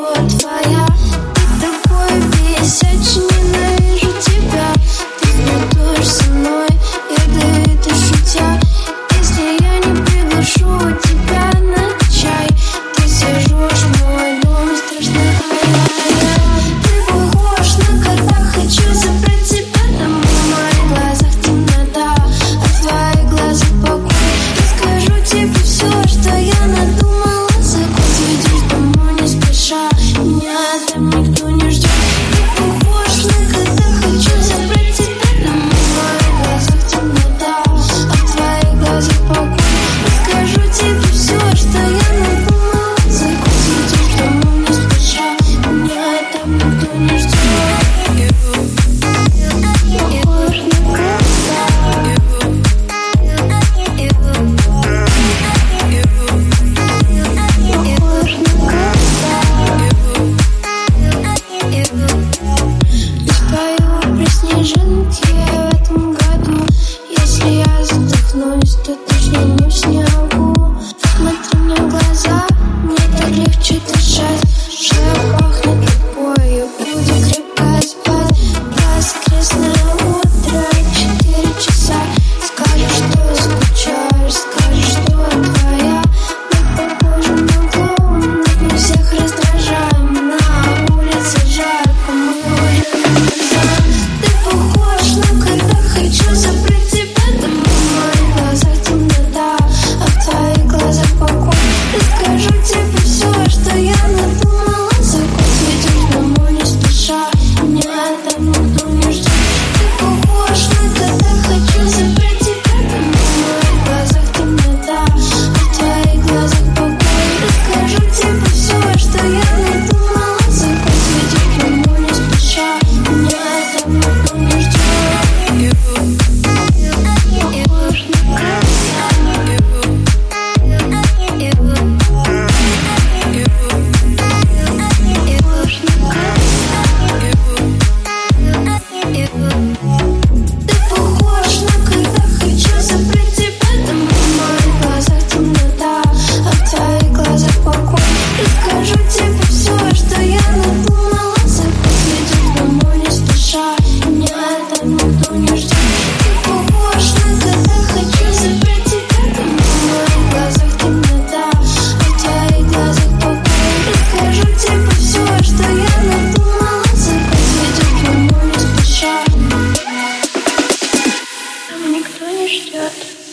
What fire. Достаю при снежинке в этом году. Если я задохнусь, то точно не в снегу that.